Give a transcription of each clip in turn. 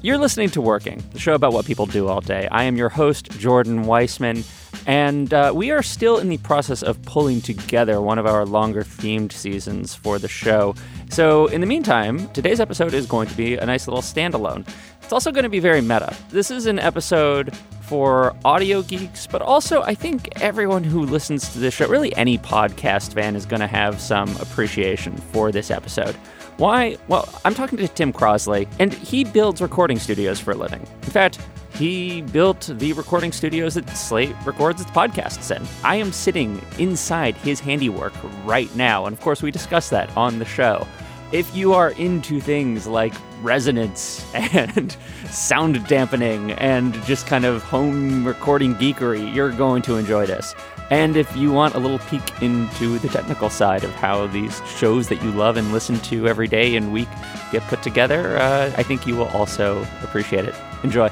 You're listening to Working, the show about what people do all day. I am your host, Jordan Weissman, and uh, we are still in the process of pulling together one of our longer themed seasons for the show. So, in the meantime, today's episode is going to be a nice little standalone. It's also going to be very meta. This is an episode for audio geeks, but also I think everyone who listens to this show, really any podcast fan, is going to have some appreciation for this episode. Why? Well, I'm talking to Tim Crosley, and he builds recording studios for a living. In fact, he built the recording studios that Slate records its podcasts in. I am sitting inside his handiwork right now, and of course, we discuss that on the show. If you are into things like resonance and sound dampening and just kind of home recording geekery, you're going to enjoy this. And if you want a little peek into the technical side of how these shows that you love and listen to every day and week get put together, uh, I think you will also appreciate it. Enjoy.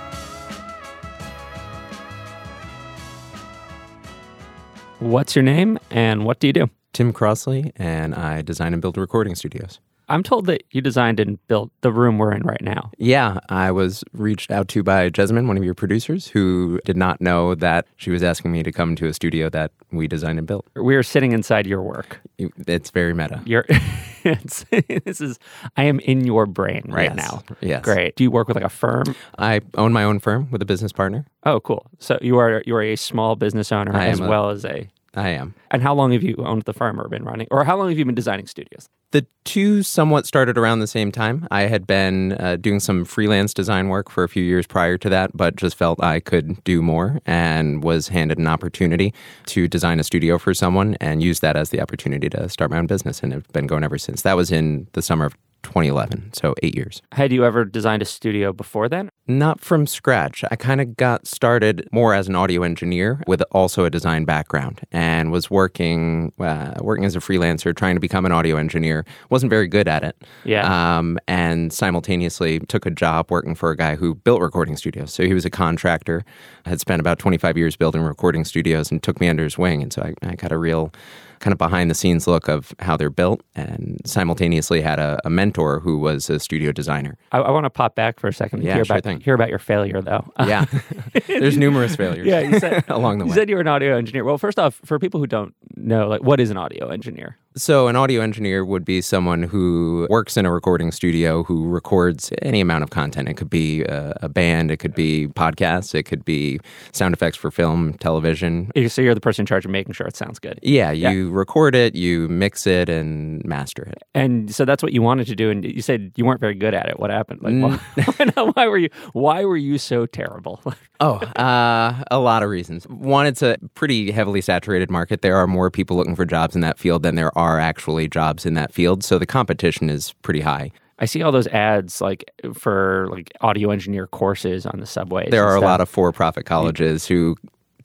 What's your name and what do you do? Tim Crossley, and I design and build recording studios. I'm told that you designed and built the room we're in right now. Yeah, I was reached out to by Jessamine, one of your producers, who did not know that she was asking me to come to a studio that we designed and built. We are sitting inside your work. It's very meta. You're it's, this is I am in your brain right Yes, now. yes. Great. Do you work with like a firm? I own my own firm with a business partner. Oh, cool. So you are you are a small business owner I as am a- well as a I am. and how long have you owned the firm or been running or how long have you been designing studios? The two somewhat started around the same time. I had been uh, doing some freelance design work for a few years prior to that, but just felt I could do more and was handed an opportunity to design a studio for someone and use that as the opportunity to start my own business. And it's been going ever since. That was in the summer of 2011, so eight years. Had you ever designed a studio before then? Not from scratch. I kind of got started more as an audio engineer with also a design background, and was working uh, working as a freelancer, trying to become an audio engineer. wasn't very good at it. Yeah. Um, and simultaneously took a job working for a guy who built recording studios. So he was a contractor, had spent about 25 years building recording studios, and took me under his wing. And so I, I got a real kind of behind the scenes look of how they're built, and simultaneously had a, a mentor who was a studio designer. I, I want to pop back for a second and Yeah, hear sure about thing. hear about your failure though. Yeah, there's numerous failures. Yeah, you said along the way. You said you were an audio engineer. Well, first off, for people who don't know, like what is an audio engineer? So, an audio engineer would be someone who works in a recording studio who records any amount of content. It could be a, a band, it could be podcasts, it could be sound effects for film, television. So you're the person in charge of making sure it sounds good. Yeah, you record it, you mix it, and master it. And so that's what you wanted to do, and you said you weren't very good at it. What happened? Like, Mm. why, why, why were you? Why were you so terrible? Oh, uh, a lot of reasons. One, it's a pretty heavily saturated market. There are more people looking for jobs in that field than there are actually jobs in that field. So the competition is pretty high. I see all those ads like for like audio engineer courses on the subway. There are a lot of for profit colleges who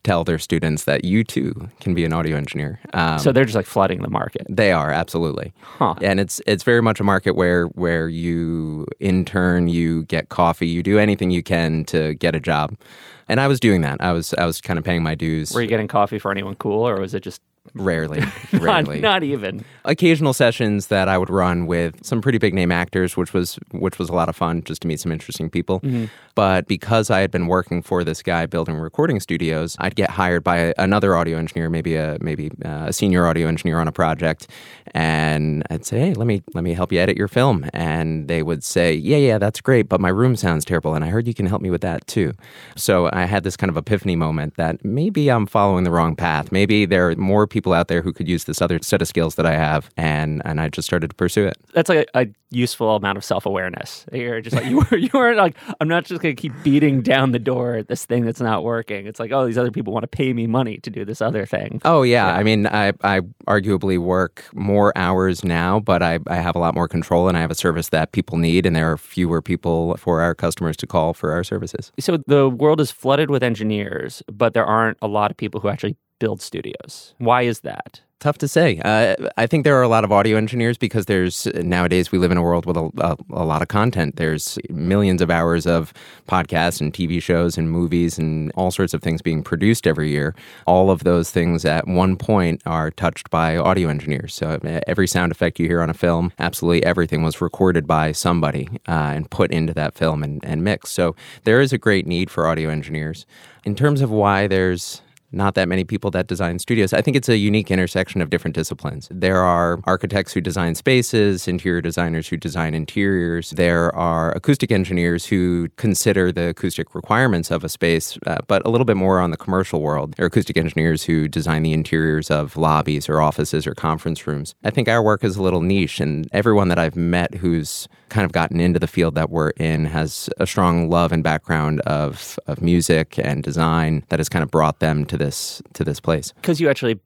tell their students that you too can be an audio engineer. Um, so they're just like flooding the market. they are absolutely, Huh. and it's it's very much a market where where you intern, you get coffee, you do anything you can to get a job. And I was doing that. I was I was kind of paying my dues. Were you getting coffee for anyone cool, or was it just Rarely, not, rarely. not even? occasional sessions that I would run with some pretty big name actors, which was which was a lot of fun just to meet some interesting people. Mm-hmm. But because I had been working for this guy building recording studios, I'd get hired by another audio engineer, maybe a maybe uh, a senior audio engineer on a project, and I'd say, "Hey, let me let me help you edit your film," and they would say, "Yeah, yeah, that's great, but my room sounds terrible, and I heard you can help me with that too." So I had this kind of epiphany moment that maybe I'm following the wrong path. Maybe there are more people people out there who could use this other set of skills that I have, and and I just started to pursue it. That's like a, a useful amount of self awareness. You're just like you were you weren't like I'm not just gonna keep beating down the door at this thing that's not working. It's like oh these other people want to pay me money to do this other thing. Oh yeah, I mean I I arguably work more hours now, but I I have a lot more control, and I have a service that people need, and there are fewer people for our customers to call for our services. So the world is flooded with engineers, but there aren't a lot of people who actually build studios. Why is that? Tough to say. Uh, I think there are a lot of audio engineers because there's nowadays we live in a world with a, a, a, lot of content. There's millions of hours of podcasts and TV shows and movies and all sorts of things being produced every year. All of those things at one point are touched by audio engineers. So every sound effect you hear on a film, absolutely everything was recorded by somebody uh, and put into that film and, and mixed. So there is a great need for audio engineers. In terms of why there's not that many people that design studios. I think it's a unique intersection of different disciplines. There are architects who design spaces, interior designers who design interiors. There are acoustic engineers who consider the acoustic requirements of a space, uh, but a little bit more on the commercial world. There are acoustic engineers who design the interiors of lobbies or offices or conference rooms. I think our work is a little niche, and everyone that I've met who's kind of gotten into the field that we're in has a strong love and background of, of music and design that has kind of brought them to this to this place. Because you actually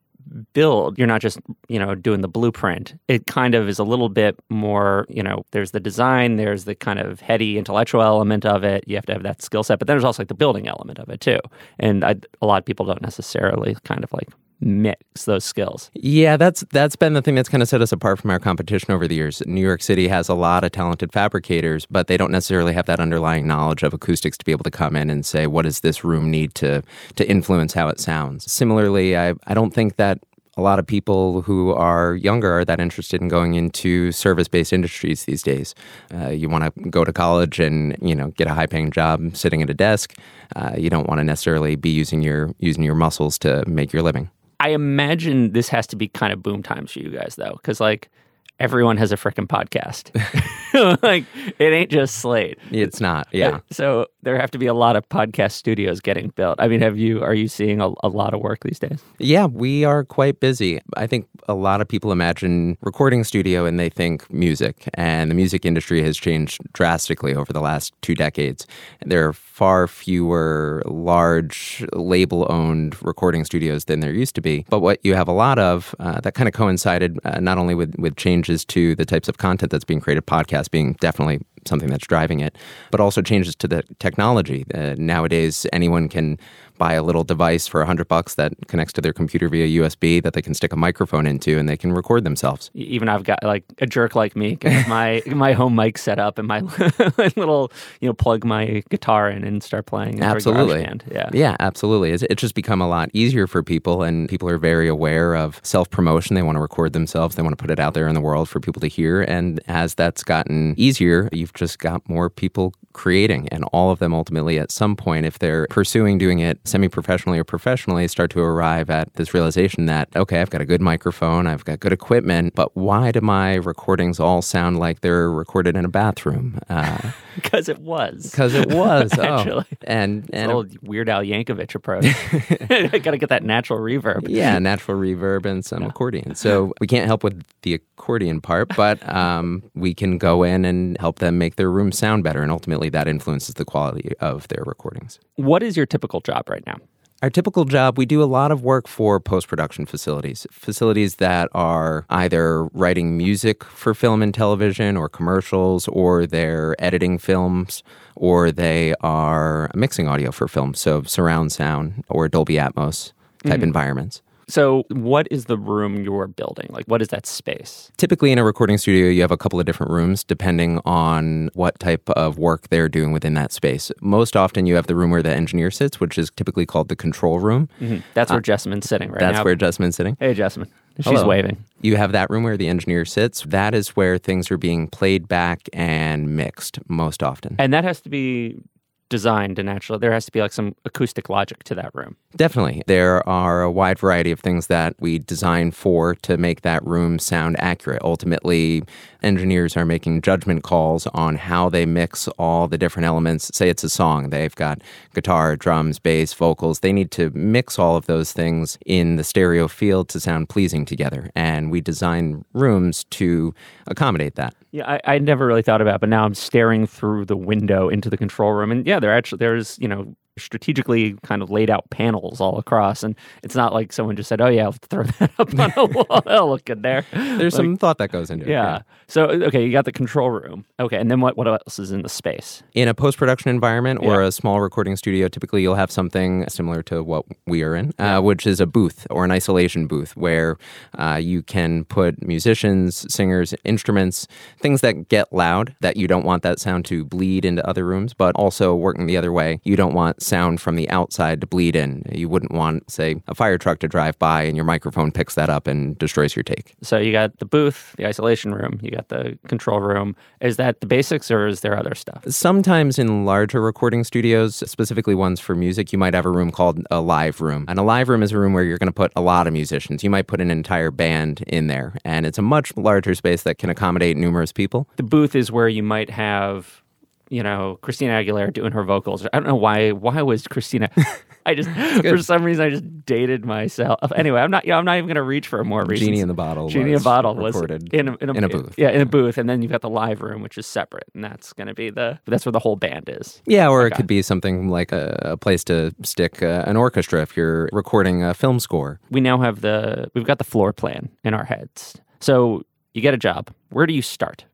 build you're not just you know doing the blueprint. It kind of is a little bit more you know there's the design there's the kind of heady intellectual element of it. You have to have that skill set but then there's also like the building element of it too. And I, a lot of people don't necessarily kind of like mix those skills. Yeah, that's that's been the thing that's kind of set us apart from our competition over the years. New York City has a lot of talented fabricators, but they don't necessarily have that underlying knowledge of acoustics to be able to come in and say what does this room need to to influence how it sounds. Similarly, I I don't think that a lot of people who are younger are that interested in going into service-based industries these days. Uh, you want to go to college and you know get a high-paying job sitting at a desk. Uh, you don't want to necessarily be using your using your muscles to make your living. I imagine this has to be kind of boom times for you guys though, because like everyone has a freaking podcast. like it ain't just Slate. It's not. Yeah. So there have to be a lot of podcast studios getting built. I mean, have you are you seeing a, a lot of work these days? Yeah, we are quite busy. I think a lot of people imagine recording studio and they think music, and the music industry has changed drastically over the last two decades. There are far fewer large label owned recording studios than there used to be. But what you have a lot of uh, that kind of coincided uh, not only with, with changes to the types of content that's being created, podcasts being definitely something that's driving it, but also changes to the technology. Uh, nowadays, anyone can buy a little device for a hundred bucks that connects to their computer via USB that they can stick a microphone into and they can record themselves. Even I've got like a jerk like me my my home mic set up and my, little you know plug my guitar in and start playing. Absolutely, yeah, yeah, absolutely. It's, it's just become a lot easier for people, and people are very aware of self promotion. They want to record themselves. They want to put it out there in the world for people to hear. And as that's gotten easier, you've just got more people creating, and all of them ultimately at some point, if they're pursuing doing it semi professionally or professionally, start to arrive at this realization that, okay, I've got a good microphone, I've got good equipment, but why do my recordings all sound like they're recorded in a bathroom? Uh, because it was. Because it was. Actually. Oh. And, and old Weird Al Yankovic approach. I got to get that natural reverb. Yeah, natural reverb and some yeah. accordion. So we can't help with the accordion part, but um, we can go in and help them make their room sound better. And ultimately, that influences the quality of their recordings. What is your typical job right now? Our typical job, we do a lot of work for post production facilities, facilities that are either writing music for film and television or commercials, or they're editing films, or they are mixing audio for film, so surround sound or Dolby Atmos type mm. environments. So, what is the room you're building? Like, what is that space? Typically, in a recording studio, you have a couple of different rooms depending on what type of work they're doing within that space. Most often, you have the room where the engineer sits, which is typically called the control room. Mm-hmm. That's where uh, Jessamine's sitting right that's now. That's where Jessamine's sitting. Hey, Jessamine. She's Hello. waving. You have that room where the engineer sits. That is where things are being played back and mixed most often. And that has to be designed to naturally there has to be like some acoustic logic to that room. Definitely. There are a wide variety of things that we design for to make that room sound accurate. Ultimately, engineers are making judgment calls on how they mix all the different elements. Say it's a song, they've got guitar, drums, bass, vocals. They need to mix all of those things in the stereo field to sound pleasing together. And we design rooms to accommodate that. Yeah, I, I never really thought about, it, but now I'm staring through the window into the control room, and yeah, there actually there's you know strategically kind of laid out panels all across, and it's not like someone just said, "Oh yeah, I'll throw that up on a wall." That'll look good there. There's like, some thought that goes into it. Yeah. So okay, you got the control room. Okay, and then what? What else is in the space? In a post production environment or yeah. a small recording studio, typically you'll have something similar to what we are in, uh, which is a booth or an isolation booth where uh, you can put musicians, singers, instruments, things that get loud that you don't want that sound to bleed into other rooms, but also working the other way, you don't want sound from the outside to bleed in. You wouldn't want, say, a fire truck to drive by and your microphone picks that up and destroys your take. So you got the booth, the isolation room, you got the control room. Is that the basics or is there other stuff? Sometimes in larger recording studios, specifically ones for music, you might have a room called a live room. And a live room is a room where you're going to put a lot of musicians. You might put an entire band in there, and it's a much larger space that can accommodate numerous people. The booth is where you might have you know, Christina Aguilera doing her vocals. I don't know why. Why was Christina? I just for some reason I just dated myself. Anyway, I'm not. You know, I'm not even going to reach for a more reasons. Genie in the bottle. Genie in the bottle was recorded in a, in, a, in a booth. Yeah, in a booth, and then you've got the live room, which is separate, and that's going to be the. That's where the whole band is. Yeah, or okay. it could be something like a, a place to stick uh, an orchestra if you're recording a film score. We now have the. We've got the floor plan in our heads. So you get a job. Where do you start?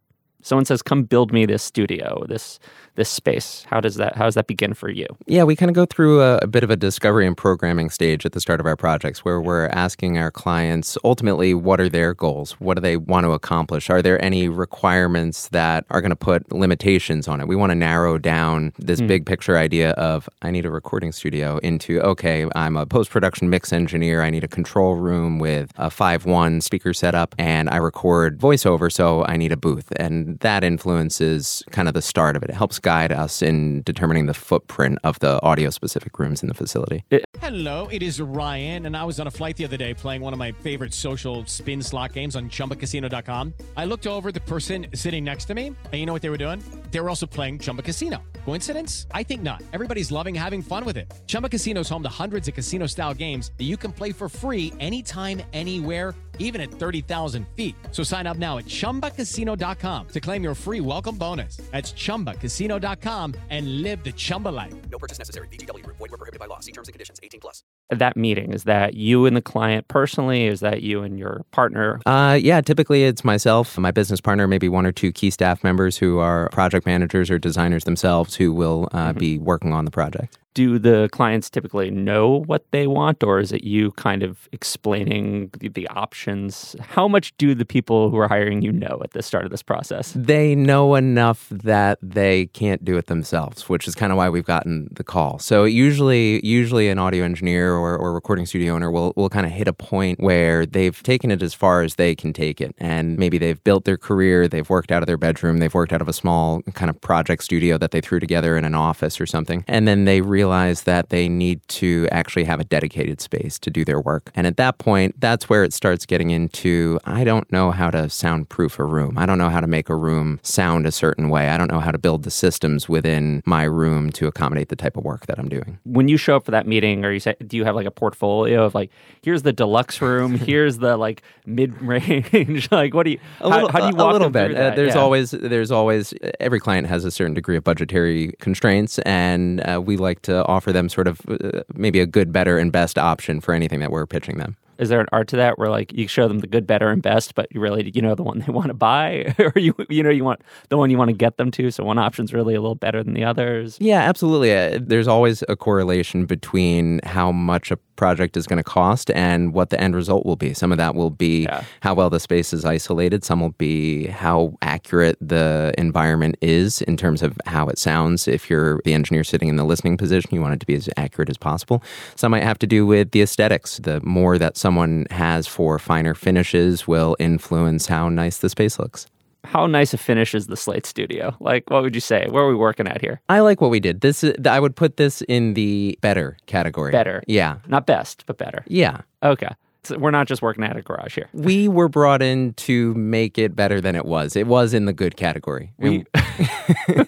Someone says, "Come build me this studio, this this space? How does that how does that begin for you? Yeah, we kind of go through a, a, bit of a discovery and programming stage at the start of our projects where we're asking our clients ultimately what are their goals? What do they want to accomplish? Are there any requirements that are going to put limitations on it? We want to narrow down this mm. big picture idea of I need a recording studio into okay, I'm a post-production mix engineer, I need a control room with a 5-1 speaker setup and I record voiceover so I need a booth. And that influences kind of the start of it. It helps guide us in determining the footprint of the audio specific rooms in the facility. Hello, it is Ryan, and I was on a flight the other day playing one of my favorite social spin slot games on chumbacasino.com. I looked over the person sitting next to me, and you know what they were doing? They were also playing Chumba Casino. Coincidence? I think not. Everybody's loving having fun with it. Chumba Casino is home to hundreds of casino style games that you can play for free anytime, anywhere even at 30,000 feet. So sign up now at ChumbaCasino.com to claim your free welcome bonus. That's ChumbaCasino.com and live the Chumba life. No purchase necessary. VGW. Void were prohibited by law. See terms and conditions. 18 plus. That meeting, is that you and the client personally? Is that you and your partner? Uh, yeah, typically it's myself, my business partner, maybe one or two key staff members who are project managers or designers themselves who will uh, mm-hmm. be working on the project do the clients typically know what they want or is it you kind of explaining the, the, options? How much do the people who are hiring you know at the start of this process? They know enough that they can't do it themselves which is kind of why we've gotten the call. So usually usually an audio engineer or, or recording studio owner will, will kind of hit a point where they've taken it as far as they can take it. And maybe they've built their career they've worked out of their bedroom they've worked out of a small kind of project studio that they threw together in an office or something. And then they realize realize that they need to actually have a dedicated space to do their work. And at that point, that's where it starts getting into I don't know how to soundproof a room. I don't know how to make a room sound a certain way. I don't know how to build the systems within my room to accommodate the type of work that I'm doing. When you show up for that meeting, or you say, do you have like a portfolio of like, here's the deluxe room, here's the like mid range? like, what do you, a little, how, how do you walk a little bit? Uh, there's yeah. always, there's always, every client has a certain degree of budgetary constraints, and uh, we like to offer them sort of uh, maybe a good, better, and best option for anything that we're pitching them. Is there an art to that where like you show them the good, better, and best, but you really you know the one they want to buy, or you you know you want the one you want to get them to? So one option's really a little better than the others. Yeah, absolutely. Uh, there's always a correlation between how much a project is going to cost and what the end result will be. Some of that will be yeah. how well the space is isolated. Some will be how accurate the environment is in terms of how it sounds. If you're the engineer sitting in the listening position, you want it to be as accurate as possible. Some might have to do with the aesthetics. The more that someone has for finer finishes will influence how nice the space looks. How nice a finish is the Slate studio? Like, what would you say? Where are we working at here? I like what we did. This is, I would put this in the better category. Better. Yeah. Not best, but better. Yeah. Okay. So we're not just working at a garage here. We were brought in to make it better than it was. It was in the good category. We-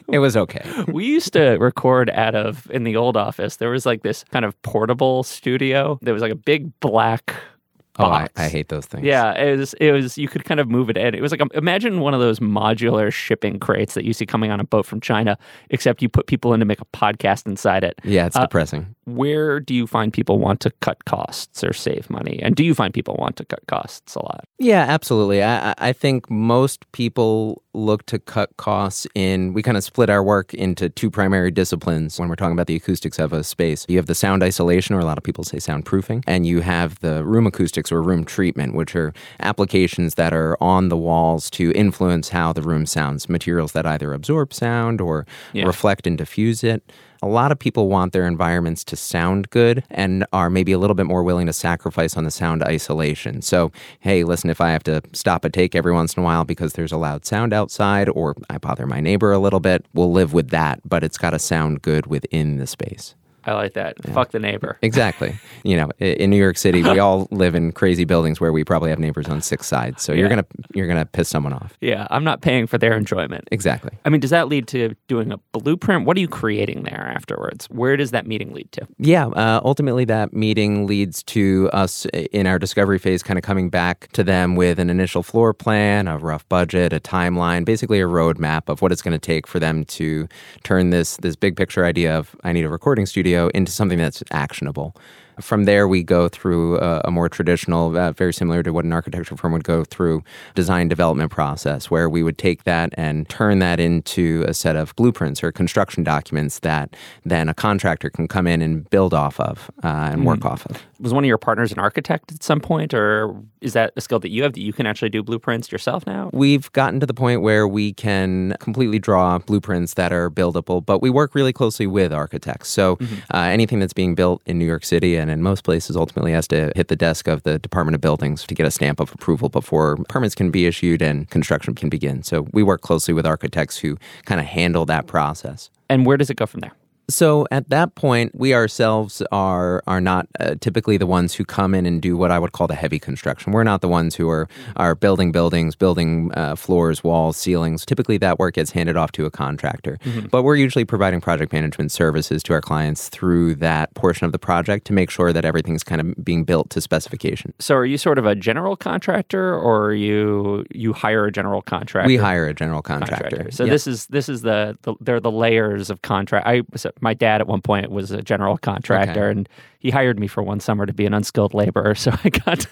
it was okay. we used to record out of in the old office. There was like this kind of portable studio. There was like a big black Oh, I. I hate those things. Yeah, it was. It was. You could kind of move it in. It was like um, imagine one of those modular shipping crates that you see coming on a boat from China, except you put people in to make a podcast inside it. Yeah, it's Uh, depressing. Where do you find people want to cut costs or save money? And do you find people want to cut costs a lot? Yeah, absolutely. I, I- think most people look to cut costs in. We kind of split our work into two primary disciplines when we're talking about the acoustics of a space. You have the sound isolation, or a lot of people say soundproofing, and you have the room acoustics or room treatment, which are applications that are on the walls to influence how the room sounds. Materials that either absorb sound or Yeah. reflect and diffuse it. A lot of people want their environments to sound good and are maybe a little bit more willing to sacrifice on the sound isolation. So, hey, listen, if I have to stop a take every once in a while because there's a loud sound outside or I bother my neighbor a little bit, we'll live with that, but it's got to sound good within the space. I like that. Fuck the neighbor. Exactly. you know, in New York City, we all live in crazy buildings where we probably have neighbors on six sides. So you're gonna you're gonna piss someone off. Yeah, I'm not paying for their enjoyment. Exactly. I mean, does that lead to doing a blueprint? What are you creating there afterwards? Where does that meeting lead to? Yeah, uh, ultimately, that meeting leads to us in our discovery phase kind of coming back to them with an initial floor plan, a rough budget, a timeline, basically a roadmap of what it's going to take for them to turn this this big picture idea of I need a recording studio into something that's actionable. From there, we go through a, a more traditional, uh, very similar to what an architecture firm would go through, design development process, where we would take that and turn that into a set of blueprints or construction documents that then a contractor can come in and build off of uh, and work off of. Was one of your partners an architect at some point, or is that a skill that you have that you can actually do blueprints yourself now? We've gotten to the point where we can completely draw blueprints that are buildable, but we work really closely with architects. So uh, anything that's being built in New York City and in most places ultimately has to hit the desk of the Department of Buildings to get a stamp of approval before permits can be issued and construction can begin. So we work closely with architects who kind of handle that process. And where does it go from there? So at that point, we ourselves are are not uh, typically the ones who come in and do what I would call the heavy construction. We're not the ones who are are building buildings, building uh, floors, walls, ceilings. Typically, that work gets handed off to a contractor. But we're usually providing project management services to our clients through that portion of the project to make sure that everything's kind of being built to specification. So, are you sort of a general contractor, or are you you hire a general contractor? We hire a general contractor. So Yeah. this is this is the, the they're the layers of contract. I was my dad at one point was a general contractor, Okay. and he hired me for one summer to be an unskilled laborer. So I got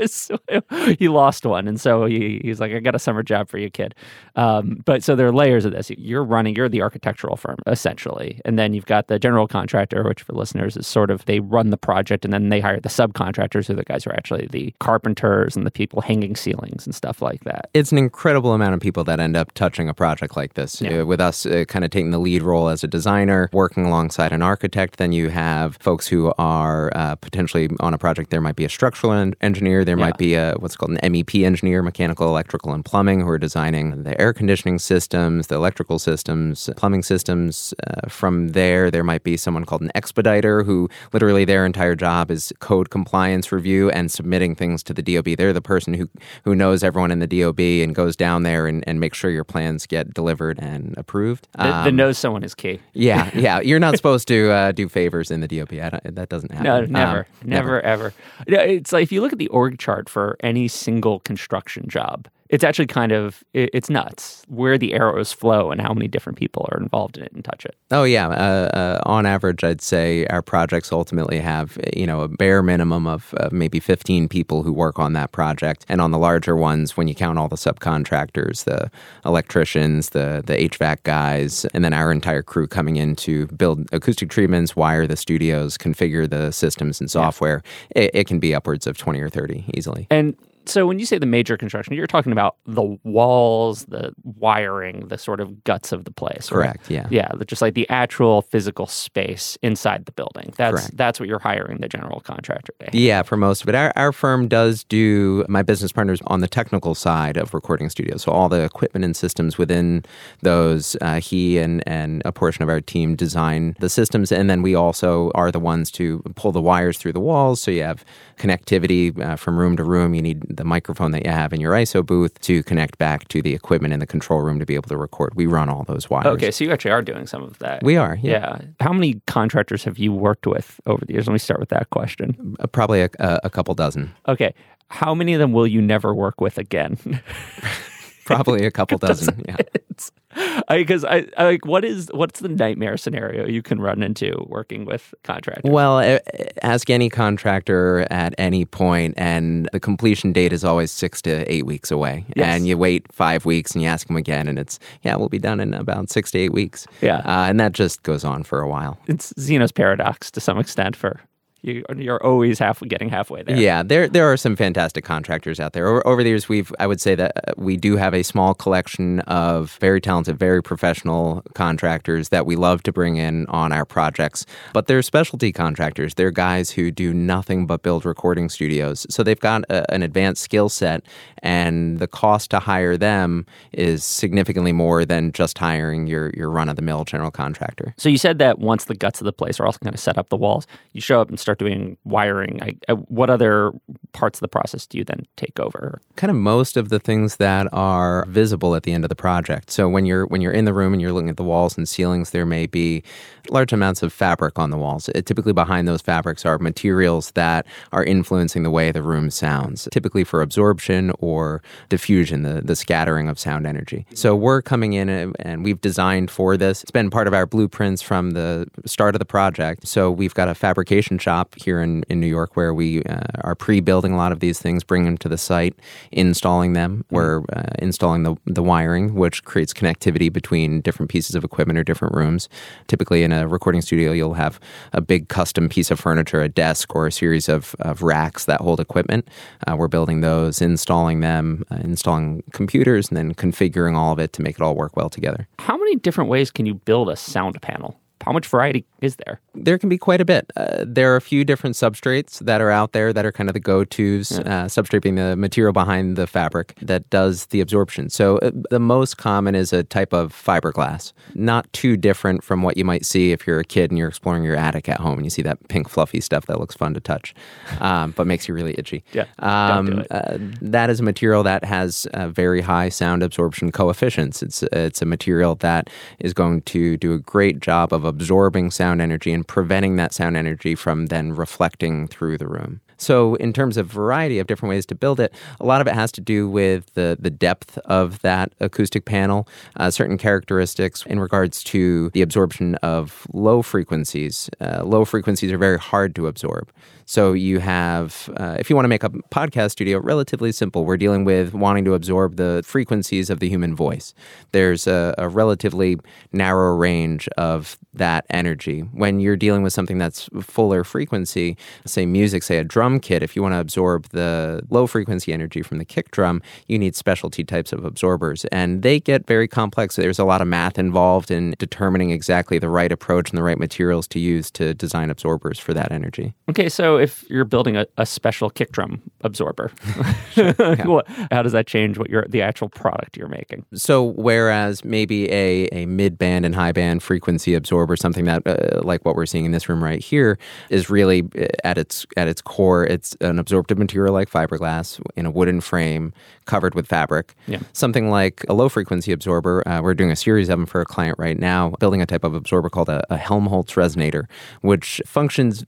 was, he lost one, and so he he's like, I got a summer job for you, kid. Um, but so there are layers of this. You're running. You're the architectural firm essentially, and then you've got the general contractor, which for listeners is sort of they run the project, and then they hire the subcontractors, who are the guys who are actually the carpenters and the people hanging ceilings and stuff like that. it's an incredible amount of people that end up touching a project like this. Yeah. Uh, with us uh, kind of taking the lead role as a designer, working alongside an architect, then you have folks who are uh, potentially on a project. There might be a structural en- engineer, there Yeah. might be a what's called an MEP engineer, mechanical, electrical, and plumbing, who are designing the air conditioning systems, the electrical systems, plumbing systems. Uh, from there, there might be someone called an expediter who literally their entire job is code compliance review and submitting things to the DOB. They're the person who who knows everyone in the DOB and goes down there and, and makes sure your plans get delivered and approved. The, the Um, know someone is key. yeah, yeah. You're not supposed to uh, do favors in the DOB. I don't, that doesn't happen. No, Um, never, never, ever. It's like if you look at the org chart for any single construction job, it's actually kind of it, it's nuts where the arrows flow and how many different people are involved in it and touch it. Oh yeah. Uh, uh, on average, I'd say our projects ultimately have you know a bare minimum of uh, maybe 15 people who work on that project, and on the larger ones, when you count all the subcontractors, the electricians, the the HVAC guys, and then our entire crew coming in to build acoustic treatments, wire the studios, configure the systems and software, it, it can be upwards of 20 or 30 easily. And So when you say the major construction, you're talking about the walls, the wiring, the sort of guts of the place. right? Correct, yeah. Yeah, the- just like the actual physical space inside the building. That's Correct. that's what you're hiring the general contractor to. Yeah, for most of it. Our, our firm does do my business partners on the technical side of recording studios. So all the equipment and systems within those, uh, he and, and a portion of our team design the systems. And then we also are the ones to pull the wires through the walls. So you have connectivity uh, from room to room. You need the microphone that you have in your ISO booth to connect back to the equipment in the control room to be able to record. We run all those wires. Okay, so you actually are doing some of that. We are, yeah. Yeah. How many contractors have you worked with over the years? Let me start with that question. Uh, Probably a, a, a couple dozen. Okay. How many of them will you never work with again? Probably a couple dozen. Yeah. Because I, I like what is what's the nightmare scenario you can run into working with contractors? Well, ask any contractor at any point, and the completion date is always six to eight weeks away. Yes. And you wait five weeks, and you ask them again, and it's yeah, we'll be done in about six to eight weeks. Yeah. uh, and that just goes on for a while. it's Zeno's paradox to some extent. For you, you're always half getting halfway there. Yeah, there there are some fantastic contractors out there. Over, over the years, we've I would say that uh, we do have a small collection of very talented, very professional contractors that we love to bring in on our projects. But they're specialty contractors. They're guys who do nothing but build recording studios. So they've got a, an advanced skill set, and the cost to hire them is significantly more than just hiring your your run of the mill general contractor. So you said that once the guts of the place are also going to set up the walls, you show up and start doing wiring. I, I, what other parts of the process do you then take over? kind of most of the things that are visible at the end of the project. So when you're when you're in the room and you're looking at the walls and ceilings, there may be large amounts of fabric on the walls. Uh, typically behind those fabrics are materials that are influencing the way the room sounds, typically for absorption or diffusion, the, the scattering of sound energy. So we're coming in and, and we've designed for this. It's been part of our blueprints from the start of the project. So we've got a fabrication shop here in, in New York where we uh, are pre-building a lot of these things, bringing them to the site, installing them. We're uh, installing the, the wiring, which creates connectivity between different pieces of equipment or different rooms. Typically in a recording studio, you'll have a big custom piece of furniture, a desk, or a series of, of racks that hold equipment. Uh, we're building those, installing them, uh, installing computers, and then configuring all of it to make it all work well together. How many different ways can you build a sound panel? How much variety is there? There can be quite a bit. Uh, there are a few different substrates that are out there that are kind of the go tos, uh, substrate being the material behind the fabric that does the absorption. So, uh, the most common is a type of fiberglass, not too different from what you might see if you're a kid and you're exploring your attic at home and you see that pink, fluffy stuff that looks fun to touch, um, but makes you really itchy. Yeah, don't do Um, it. uh, that is a material that has very high sound absorption coefficients. It's it's a material that is going to do a great job of absorbing sound energy and preventing that sound energy from then reflecting through the room. So, in terms of variety of different ways to build it, a lot of it has to do with the, the depth of that acoustic panel, uh, certain characteristics in regards to the absorption of low frequencies. Uh, low frequencies are very hard to absorb. So, you have, uh, if you want to make a podcast studio, relatively simple. We're dealing with wanting to absorb the frequencies of the human voice. There's a, a relatively narrow range of that energy. When you're dealing with something that's fuller frequency, say music, say a drum kit, if you want to absorb the low frequency energy from the kick drum, you need specialty types of absorbers. And they get very complex. There's a lot of math involved in determining exactly the right approach and the right materials to use to design absorbers for that energy. Okay, so if you're building a, a special kick drum absorber, what, how does that change what you're the actual product you're making? So whereas maybe a, a mid band and high band frequency absorber, something that uh, like what we're seeing in this room right here, is really uh, at its at its core, it's an absorptive material like fiberglass in a wooden frame covered with fabric. Yeah. Something like a low frequency absorber. Uh, we're doing a series of them for a client right now, building a type of absorber called a, a Helmholtz resonator, which functions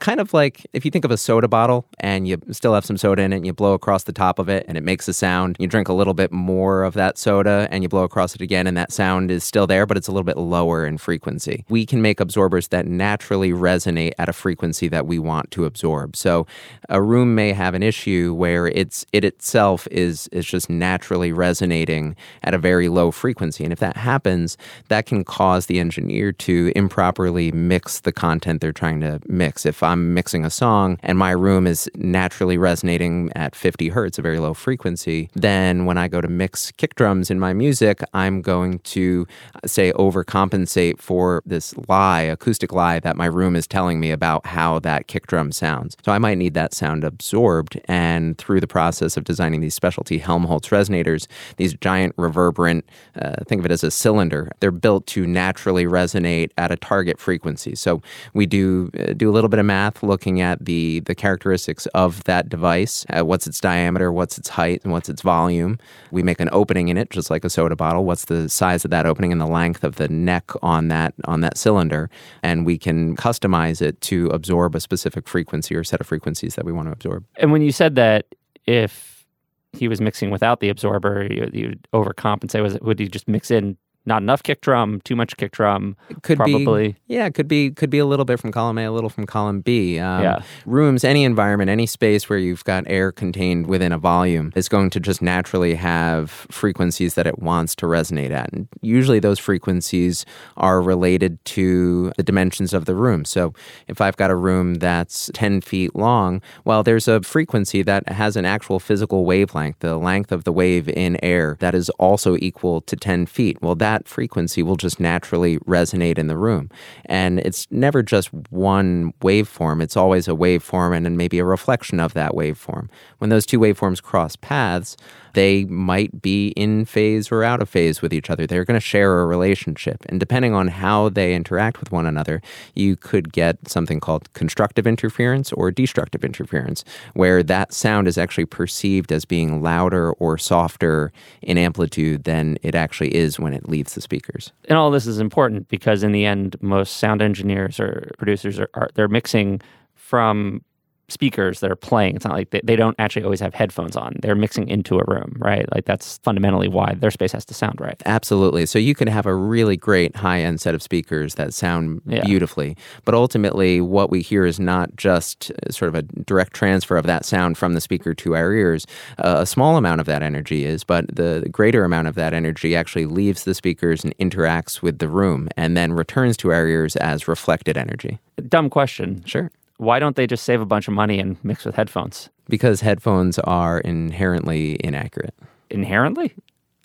kind of like if you think of a soda bottle and you still have some soda in it and you blow across the top of it and it makes a sound. You drink a little bit more of that soda and you blow across it again and that sound is still there, but it's a little bit lower in frequency. We can make absorbers that naturally resonate at a frequency that we want to absorb. So a room may have an issue where it's it itself is is just naturally resonating at a very low frequency. And if that happens, that can cause the engineer to improperly mix the content they're trying to mix. If I'm mixing a song and my room is naturally resonating at 50 hertz, a very low frequency, then when I go to mix kick drums in my music, I'm going to uh, say overcompensate for this lie, acoustic lie that my room is telling me about how that kick drum sounds. So I might need that sound absorbed. And through the process of designing these specialty Helmholtz resonators, these giant reverberant, uh, think of it as a cylinder, they're built to naturally resonate at a target frequency. So we do uh, do a little bit of math looking at the the characteristics of that device, uh, what's its diameter, what's its height, and what's its volume. We make an opening in it, just like a soda bottle. What's the size of that opening and the length of the neck on that on that cylinder, and we can customize it to absorb a specific frequency or set of frequencies that we want to absorb. And when you said that if he was mixing without the absorber, you, you'd overcompensate. Was it, would he just mix in not enough kick drum, too much kick drum. Could probably. be, yeah, could be, could be a little bit from column A, a little from column B. Um, Yeah. Rooms, any environment, any space where you've got air contained within a volume is going to just naturally have frequencies that it wants to resonate at. And usually those frequencies are related to the dimensions of the room. So if I've got a room that's 10 feet long, well, there's a frequency that has an actual physical wavelength, the length of the wave in air, that is also equal to 10 feet. Well, that frequency will just naturally resonate in the room. And it's never just one waveform, it's always a waveform and then maybe a reflection of that waveform. When those two waveforms cross paths, they might be in phase or out of phase with each other. They're going to share a relationship. And depending on how they interact with one another, you could get something called constructive interference or destructive interference, where that sound is actually perceived as being louder or softer in amplitude than it actually is when it leaves the speakers. And all this is important because in the end, most sound engineers or producers are, are they're mixing from speakers that are playing. It's not like they, they don't actually always have headphones on. They're mixing into a room, right? Like that's fundamentally why their space has to sound right. Absolutely. So you could have a really great high end set of speakers that sound Yeah. beautifully. But ultimately, what we hear is not just uh, sort of a direct transfer of that sound from the speaker to our ears. Uh, a small amount of that energy is, but the greater amount of that energy actually leaves the speakers and interacts with the room and then returns to our ears as reflected energy. Dumb question. Sure. Why don't they just save a bunch of money and mix with headphones? Because headphones are inherently inaccurate. Inherently?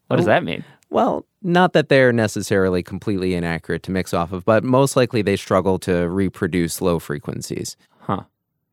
What does oh, that mean? Well, not that they're necessarily completely inaccurate to mix off of, but most likely they struggle to reproduce low frequencies. Huh.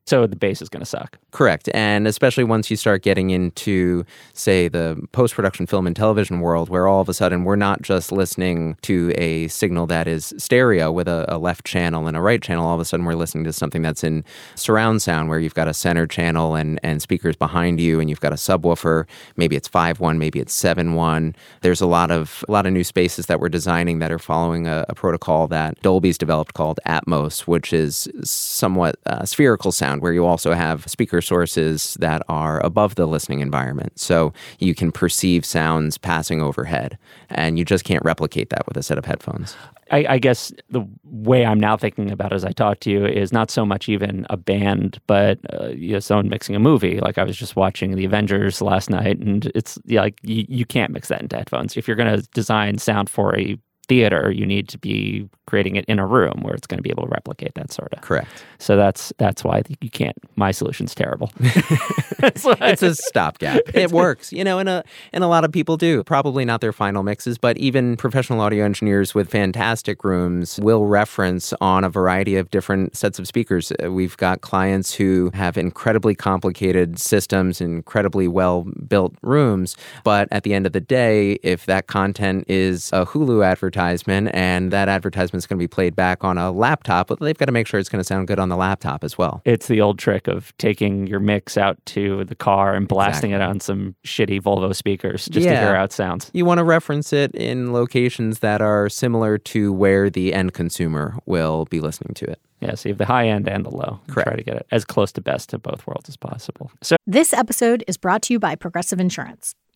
So the bass is going to suck. Correct. And especially once you start getting into, say, the post production film and television world, where all of a sudden we're not just listening to a signal that is stereo with a, a left channel and a right channel. All of a sudden we're listening to something that's in surround sound, where you've got a center channel and, and speakers behind you, and you've got a subwoofer. Maybe it's 5 1, maybe it's 7 1. There's a lot of a lot of new spaces that we're designing that are following a, a protocol that Dolby's developed called Atmos, which is somewhat uh, spherical sound, where you also have speaker sources that are above the listening environment. So you can perceive sounds passing overhead, and you just can't replicate that with a set of headphones. I, I guess the way I'm now thinking about as I talk to you is not so much even a band, but uh, you know, someone mixing a movie. Like I was just watching The Avengers last night, and it's yeah, like you, you can't mix that into headphones. If you're going to design sound for a theater, you need to be creating it in a room where it's going to be able to replicate that sort of. Correct. So that's that's why you can't. My solution's terrible. It's a stopgap. It works, you know, and a and a lot of people do. Probably not their final mixes, but even professional audio engineers with fantastic rooms will reference on a variety of different sets of speakers. Uh, We've got clients who have incredibly complicated systems, incredibly well built rooms, but at the end of the day, if that content is a Hulu advertisement and that advertisement is going to be played back on a laptop, but they've got to make sure it's going to sound good on the laptop as well. it's the old trick of taking your mix out to the car and blasting it on some shitty Volvo speakers just to hear how it sounds. You want to reference it in locations that are similar to where the end consumer will be listening to it. Yeah, so you have the high end and the low. Correct. Try to get it as close to best to both worlds as possible. So This episode is brought to you by Progressive Insurance.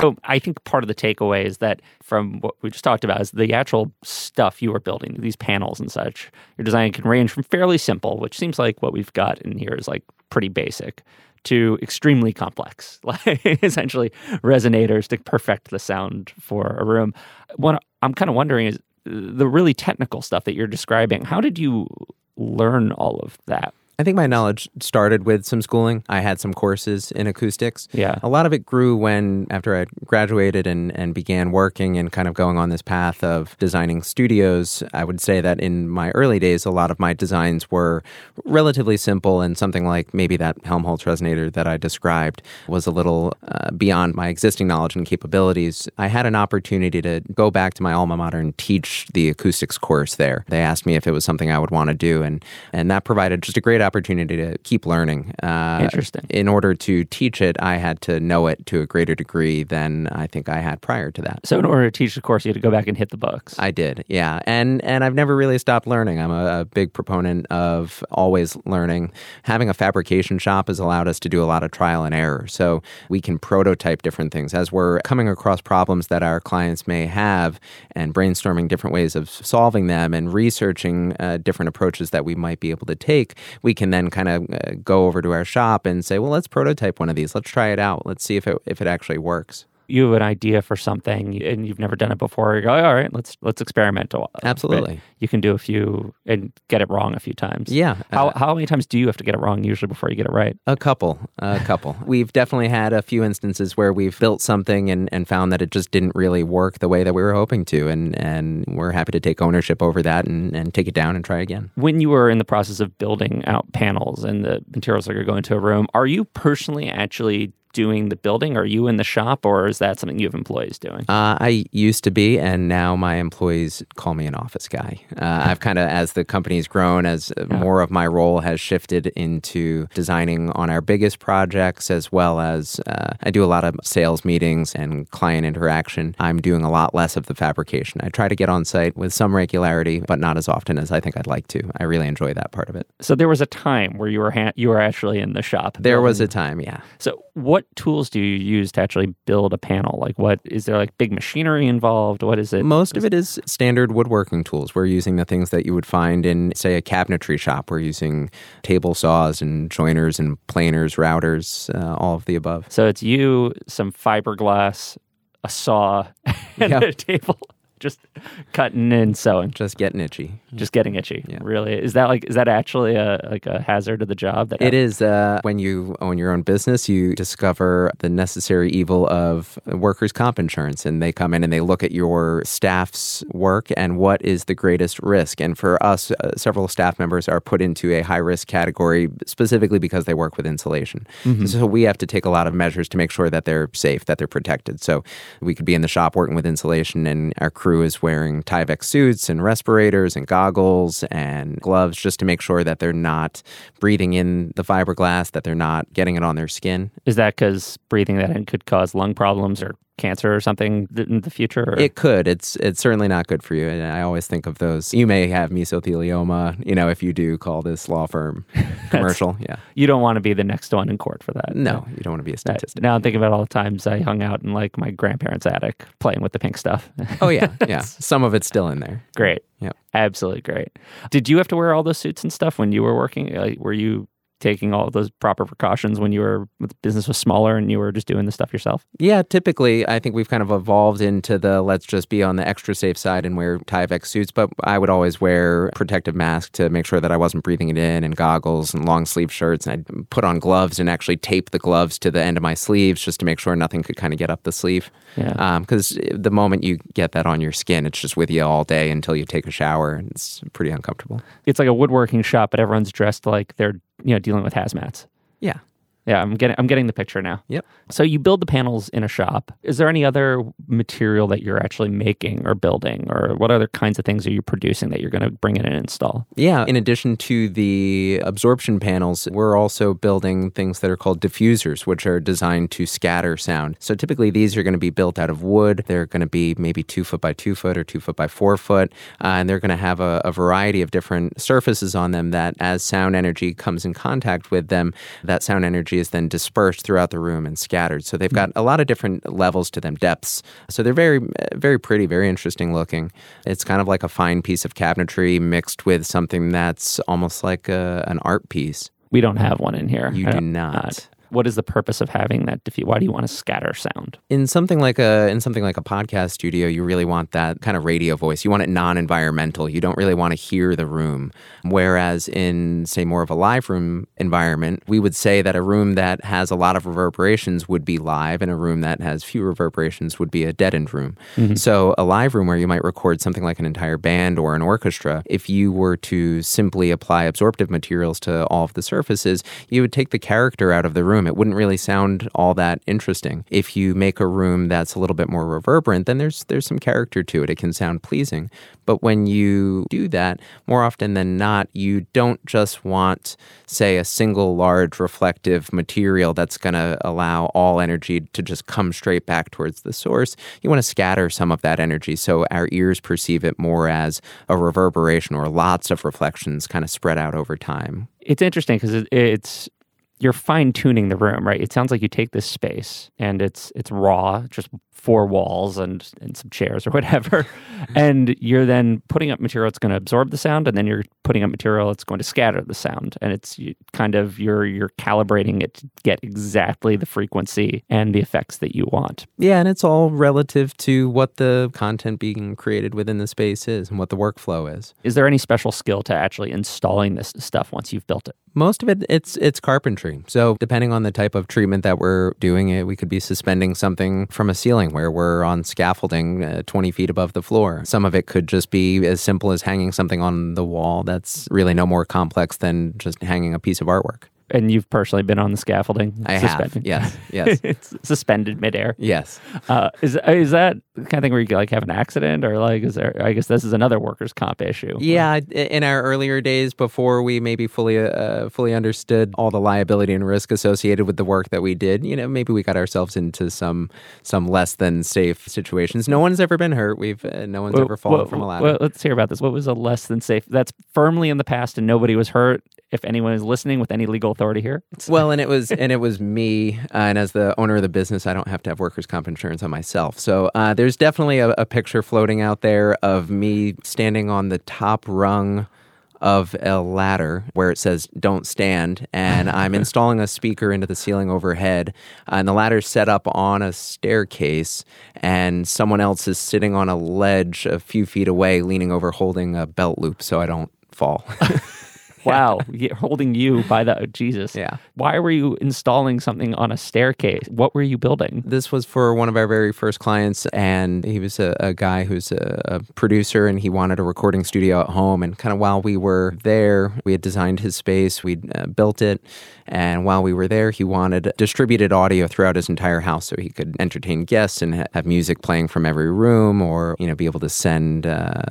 So I think part of the takeaway is that from what we just talked about is the actual stuff you are building, these panels and such. Your design can range from fairly simple, which seems like what we've got in here is like pretty basic, to extremely complex, like essentially resonators to perfect the sound for a room. What I'm kind of wondering is uh, the really technical stuff that you're describing. How did you learn all of that? I think my knowledge started with some schooling. I had some courses in acoustics. Yeah. A lot of it grew when, after I graduated and, and began working and kind of going on this path of designing studios, I would say that in my early days, a lot of my designs were relatively simple and something like maybe that Helmholtz resonator that I described was a little uh, beyond my existing knowledge and capabilities. I had an opportunity to go back to my alma mater and teach the acoustics course there. They asked me if it was something I would want to do, and, and that provided just a great opportunity to keep learning. Uh, Interesting. In order to teach it, I had to know it to a greater degree than I think I had prior to that. So in order to teach the course, you had to go back and hit the books. I did, yeah, and and I've never really stopped learning. I'm a, a big proponent of always learning. Having a fabrication shop has allowed us to do a lot of trial and error, so we can prototype different things as we're coming across problems that our clients may have, and brainstorming different ways of solving them, and researching uh, different approaches that we might be able to take. We can then kind of uh, go over to our shop and say, well, let's prototype one of these. Let's try it out. Let's see if it if it actually works. You have an idea for something and you've never done it before. You go, all right, let's let's experiment a while. Absolutely. But you can do a few and get it wrong a few times. Yeah. How uh, how many times do you have to get it wrong usually before you get it right? A couple, a couple. we've definitely had a few instances where we've built something and, and found that it just didn't really work the way that we were hoping to. And, and we're happy to take ownership over that and, and take it down and try again. When you were in the process of building out panels and the materials that are going to a room, are you personally actually doing the building? Are you in the shop or is that something you have employees doing? Uh, I used to be, and now my employees call me an office guy. Uh, I've kind of, as the company's grown, as more of my role has shifted into designing on our biggest projects, as well as uh, I do a lot of sales meetings and client interaction. I'm doing a lot less of the fabrication. I try to get on site with some regularity, but not as often as I think I'd like to. I really enjoy that part of it. So there was a time where you were ha- you were actually in the shop. There was a time, yeah. So what tools do you use to actually build a panel? Like what is there like big machinery involved? What is it? Most of it is standard woodworking tools. We're using the things that you would find in, say, a cabinetry shop. We're using table saws and joiners and planers, routers, uh, all of the above. So it's you, some fiberglass, a saw, and Yeah. a table, just cutting and sewing, Just getting itchy. just getting itchy. Yeah. Really, is that like is that actually a like a hazard of the job? That It is uh, when you own your own business, you discover the necessary evil of workers' comp insurance. And they come in and they look at your staff's work and what is the greatest risk. And for us, uh, several staff members are put into a high risk category specifically because they work with insulation. So we have to take a lot of measures to make sure that they're safe, that they're protected. So we could be in the shop working with insulation and our crew is wearing Tyvek suits and respirators and goggles and gloves just to make sure that they're not breathing in the fiberglass, that they're not getting it on their skin. Is that because breathing that in could cause lung problems or cancer or something in the future? or- It could. It's it's certainly not good for you. And I always think of those. You may have mesothelioma, you know, if you do call this law firm commercial. yeah. you don't want to be the next one in court for that. No, you don't want to be a statistic. now I'm thinking about all the times I hung out in like my grandparents' attic playing with the pink stuff. Oh yeah, yeah. Some of it's still in there. great. Yeah, Absolutely great. Did you have to wear all those suits and stuff when you were working? Like, were you taking all those proper precautions when you were the business was smaller and you were just doing the stuff yourself? Yeah, typically, I think we've kind of evolved into the let's just be on the extra safe side and wear Tyvek suits, but I would always wear protective mask to make sure that I wasn't breathing it in and goggles and long sleeve shirts. And I'd put on gloves and actually tape the gloves to the end of my sleeves just to make sure nothing could kind of get up the sleeve. Yeah. Um, because the moment you get that on your skin, it's just with you all day until you take a shower and it's pretty uncomfortable. It's like a woodworking shop, but everyone's dressed like they're you know dealing with hazmats. Yeah. Yeah, I'm getting I'm getting the picture now. Yep. So you build the panels in a shop. Is there any other material that you're actually making or building, or what other kinds of things are you producing that you're going to bring in and install? Yeah. In addition to the absorption panels, we're also building things that are called diffusers, which are designed to scatter sound. So typically these are going to be built out of wood. They're going to be maybe two foot by two foot or two foot by four foot. Uh, and they're going to have a, a variety of different surfaces on them that as sound energy comes in contact with them, that sound energy is then dispersed throughout the room and scattered. So they've got mm-hmm. a lot of different levels to them, depths. So they're very, very pretty, very interesting looking. It's kind of like a fine piece of cabinetry mixed with something that's almost like a, an art piece. We don't have one in here. You do not. What is the purpose of having that diffuse? Why do you want to scatter sound? In something like a in something like a podcast studio, you really want that kind of radio voice. You want it non-environmental. You don't really want to hear the room. Whereas in say more of a live room environment, we would say that a room that has a lot of reverberations would be live, and a room that has few reverberations would be a deadened room. Mm-hmm. So a live room where you might record something like an entire band or an orchestra, if you were to simply apply absorptive materials to all of the surfaces, you would take the character out of the room. It wouldn't really sound all that interesting. If you make a room that's a little bit more reverberant, then there's there's some character to it. It can sound pleasing. But when you do that, more often than not, you don't just want, say, a single large reflective material that's going to allow all energy to just come straight back towards the source. You want to scatter some of that energy so our ears perceive it more as a reverberation or lots of reflections kind of spread out over time. It's interesting because it's you're fine tuning the room, right? It sounds like you take this space and it's it's raw, just four walls and and some chairs or whatever, and you're then putting up material that's going to absorb the sound, and then you're putting up material that's going to scatter the sound, and it's you, kind of you're you're calibrating it to get exactly the frequency and the effects that you want. Yeah, and it's all relative to what the content being created within the space is and what the workflow is. Is there any special skill to actually installing this stuff once you've built it? Most of it, it's it's carpentry. So depending on the type of treatment that we're doing, it we could be suspending something from a ceiling where we're on scaffolding uh, 20 feet above the floor. Some of it could just be as simple as hanging something on the wall. That's really no more complex than just hanging a piece of artwork. And you've personally been on the scaffolding, I have. suspended. Yes. Yes. it's suspended midair. yes. Uh, is is that the kind of thing where you like have an accident or like is there? I guess this is another workers' comp issue. Yeah, in our earlier days, before we maybe fully uh, fully understood all the liability and risk associated with the work that we did, you know, maybe we got ourselves into some some less than safe situations. No one's ever been hurt. We've uh, no one's Well, ever fallen well, from a ladder. Well, let's hear about this. What was a less than safe? That's firmly in the past, and nobody was hurt. If anyone is listening with any legal authority here, Well, and it was and it was me, uh, and as the owner of the business, I don't have to have workers' comp insurance on myself. So uh, there's definitely a, a picture floating out there of me standing on the top rung of a ladder where it says "Don't stand," and I'm installing a speaker into the ceiling overhead, and the ladder's set up on a staircase, and someone else is sitting on a ledge a few feet away, leaning over, holding a belt loop so I don't fall. wow, holding you by the Jesus. Yeah. Why were you installing something on a staircase? What were you building? This was for one of our very first clients, and he was a, a guy who's a, a producer, and he wanted a recording studio at home. And kind of while we were there, we had designed his space, we'd uh, built it, and while we were there, he wanted distributed audio throughout his entire house, so he could entertain guests and ha- have music playing from every room, or you know, be able to send. Uh,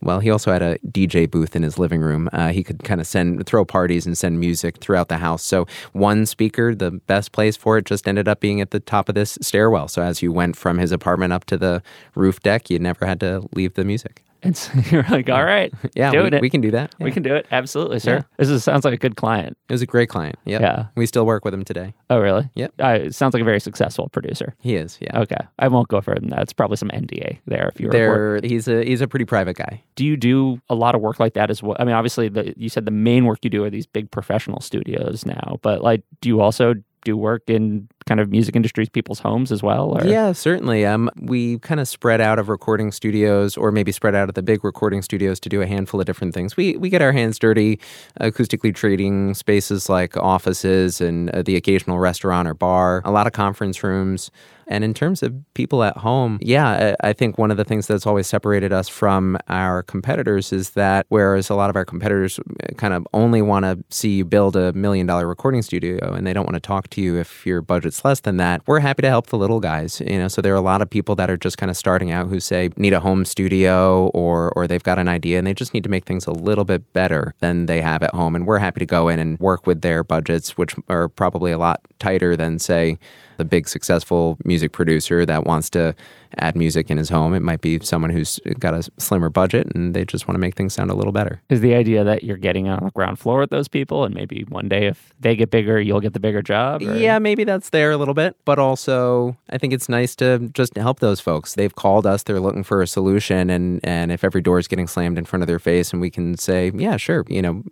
well, he also had a DJ booth in his living room. Uh, he could kind of send throw parties and send music throughout the house. So one speaker, the best place for it, just ended up being at the top of this stairwell. So as you went from his apartment up to the roof deck, you never had to leave the music. You're like, all right, Yeah, doing we, it. we can do that. We can do it. Absolutely, sir. Yeah. This is, sounds like a good client. It was a great client. Yep. Yeah. We still work with him today. Oh, really? Yep. Uh, it sounds like a very successful producer. He is. Yeah. Okay. I won't go further than that. It's probably some NDA there if you. There, he's a he's a pretty private guy. Do you do a lot of work like that as well? I mean, obviously, the, you said the main work you do are these big professional studios now, but like, do you also do work in kind of music industries, people's homes as well? Or? Yeah, certainly. Um, we kind of spread out of recording studios, or maybe spread out of the big recording studios to do a handful of different things. We we get our hands dirty, acoustically treating spaces like offices and uh, the occasional restaurant or bar, a lot of conference rooms. And in terms of people at home, yeah, I think one of the things that's always separated us from our competitors is that whereas a lot of our competitors uh, kind of only want to see you build a million dollar recording studio and they don't want to talk to you if your budget's less than that, we're happy to help the little guys. You know, so there are a lot of people that are just kind of starting out who say need a home studio or or they've got an idea and they just need to make things a little bit better than they have at home. And we're happy to go in and work with their budgets, which are probably a lot tighter than say the big successful music producer that wants to add music in his home. It might be someone who's got a slimmer budget and they just want to make things sound a little better. Is the idea that you're getting on the ground floor with those people, and maybe one day if they get bigger, you'll get the bigger job? or- Yeah, maybe that's there a little bit, but also I think it's nice to just help those folks. They've called us, they're looking for a solution and and if every door is getting slammed in front of their face and we can say, yeah, sure, you know,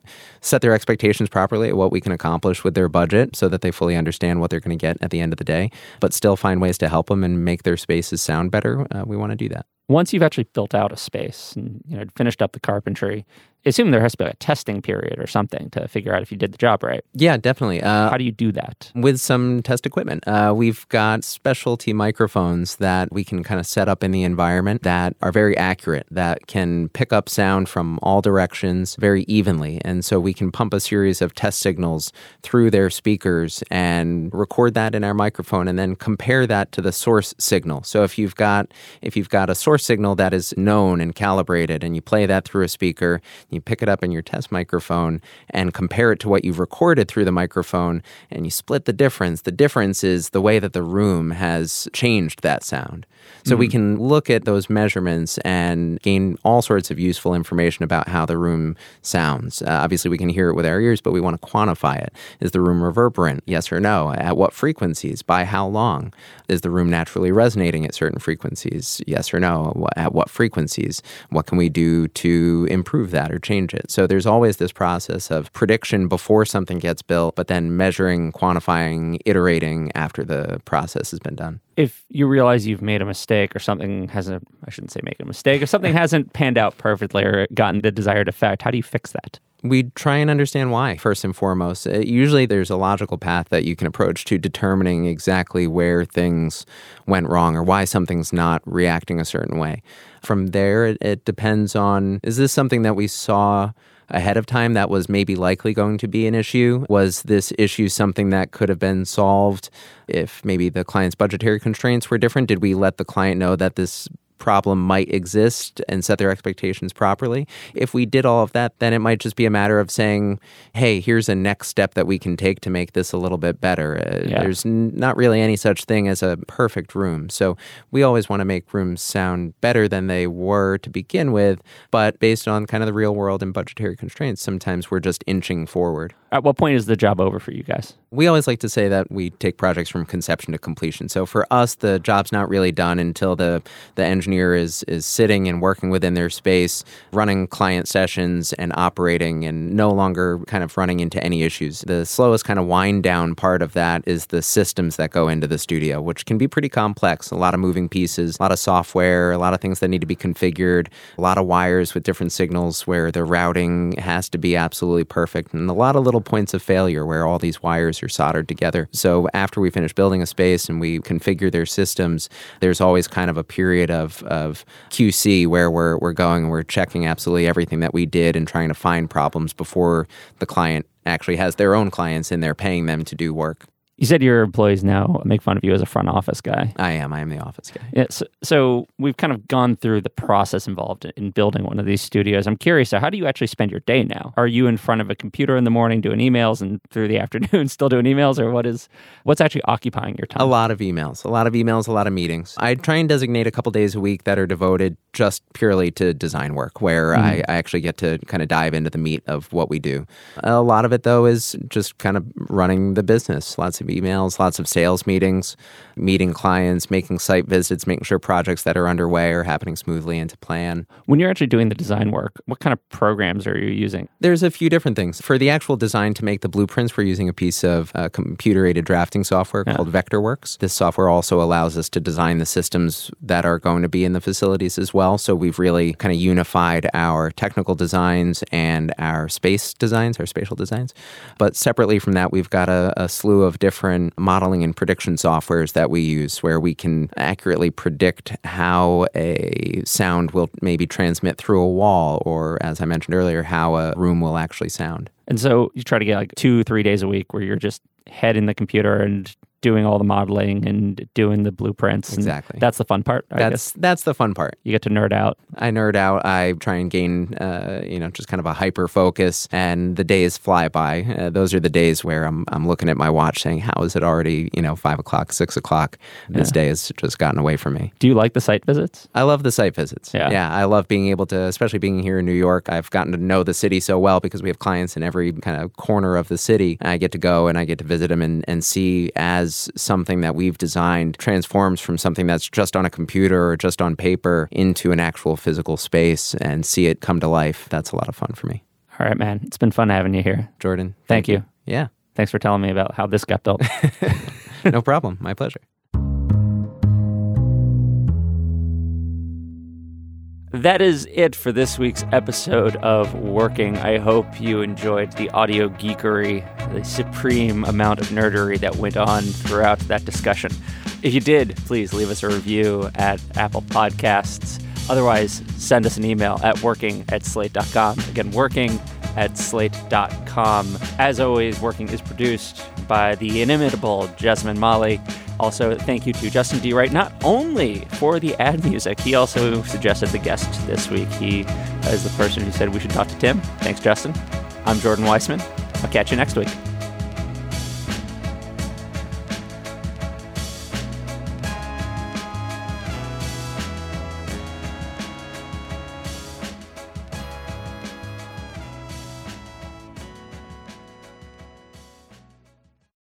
set their expectations properly at what we can accomplish with their budget so that they fully understand what they're going to get at the end of the day, but still find ways to help them and make their spaces sound better, uh, we want to do that. Once you've actually built out a space and you know finished up the carpentry, assume there has to be a testing period or something to figure out if you did the job right. Yeah, definitely. Uh, How do you do that? with some test equipment. Uh, we've got specialty microphones that we can kind of set up in the environment that are very accurate, that can pick up sound from all directions very evenly. And so we can pump a series of test signals through their speakers and record that in our microphone and then compare that to the source signal. So if you've got if you've got a source signal that is known and calibrated and you play that through a speaker, you pick it up in your test microphone and compare it to what you've recorded through the microphone and you split the difference. The difference is the way that the room has changed that sound. So we can look at those measurements and gain all sorts of useful information about how the room sounds. Uh, obviously, we can hear it with our ears, but we want to quantify it. Is the room reverberant? Yes or no? At what frequencies? By how long? Is the room naturally resonating at certain frequencies? Yes or no? At what frequencies? What can we do to improve that or change it? So there's always this process of prediction before something gets built, but then measuring, quantifying, iterating after the process has been done. If you realize you've made a mistake or something hasn't, I shouldn't say make a mistake, if something hasn't panned out perfectly or gotten the desired effect, how do you fix that? we try and understand why first and foremost. Uh, usually, there's a logical path that you can approach to determining exactly where things went wrong or why something's not reacting a certain way. From there, it, it depends on is this something that we saw ahead of time that was maybe likely going to be an issue? Was this issue something that could have been solved if maybe the client's budgetary constraints were different? Did we let the client know that this problem might exist and set their expectations properly. If we did all of that, then it might just be a matter of saying, hey, here's a next step that we can take to make this a little bit better. Uh, Yeah. There's n- not really any such thing as a perfect room. So we always want to make rooms sound better than they were to begin with, but based on kind of the real world and budgetary constraints, sometimes we're just inching forward. At what point is the job over for you guys? We always like to say that we take projects from conception to completion. So for us, the job's not really done until the the engineer is is sitting and working within their space, running client sessions and operating, and no longer kind of running into any issues. The slowest kind of wind down part of that is the systems that go into the studio, which can be pretty complex. A lot of moving pieces, a lot of software, a lot of things that need to be configured, a lot of wires with different signals where the routing has to be absolutely perfect, and a lot of little points of failure where all these wires are soldered together. So after we finish building a space and we configure their systems, there's always kind of a period of, of QC where we're, we're going and we're checking absolutely everything that we did and trying to find problems before the client actually has their own clients in there paying them to do work. You said your employees now make fun of you as a front office guy. I am. I am the office guy. Yeah, so, so we've kind of gone through the process involved in building one of these studios. I'm curious, so how do you actually spend your day now? Are you in front of a computer in the morning doing emails and through the afternoon still doing emails or what is what's actually occupying your time? A lot of emails, a lot of emails, a lot of meetings. I try and designate a couple days a week that are devoted just purely to design work, where I, mm-hmm. I actually get to kind of dive into the meat of what we do. A lot of it, though, is just kind of running the business. Lots of emails, lots of sales meetings, meeting clients, making site visits, making sure projects that are underway are happening smoothly and to plan. When you're actually doing the design work, what kind of programs are you using? There's a few different things. For the actual design to make the blueprints, we're using a piece of uh, computer aided drafting software called Vectorworks. This software also allows us to design the systems that are going to be in the facilities as well. So we've really kind of unified our technical designs and our space designs, our spatial designs. But separately from that, we've got a, a slew of different modeling and prediction softwares that we use where we can accurately predict how a sound will maybe transmit through a wall, or as I mentioned earlier, how a room will actually sound. And so you try to get like two, three days a week where you're just head in the computer and doing all the modeling and doing the blueprints. Exactly. that's the fun part. I That's guess that's the fun part. you get to nerd out. I nerd out. I try and gain, uh, you know, just kind of a hyper focus, and the days fly by. Uh, those are the days where I'm I'm looking at my watch, saying, "How is it already? You know, five o'clock, six o'clock? This day has just gotten away from me." Do you like the site visits? I love the site visits. Yeah. yeah, I love being able to, especially being here in New York. I've gotten to know the city so well because we have clients in every kind of corner of the city. I get to go and I get to visit them and, and see as something that we've designed transforms from something that's just on a computer or just on paper into an actual physical space and see it come to life. That's a lot of fun for me. All right, man. It's been fun having you here. Jordan, Thank you. Yeah, Thanks for telling me about how this got built. no problem. My pleasure. That is it for this week's episode of Working. I hope you enjoyed the audio geekery, the supreme amount of nerdery that went on throughout that discussion. If you did, please leave us a review at Apple Podcasts. Otherwise, send us an email at working at slate.com. Again, working at slate.com. As always, Working is produced by the inimitable Jessamine Molli. Also, thank you to Justin D. Wright, not only for the ad music, he also suggested the guest this week. He is the person who said we should talk to Tim. Thanks, Justin. I'm Jordan Weissmann. I'll catch you next week.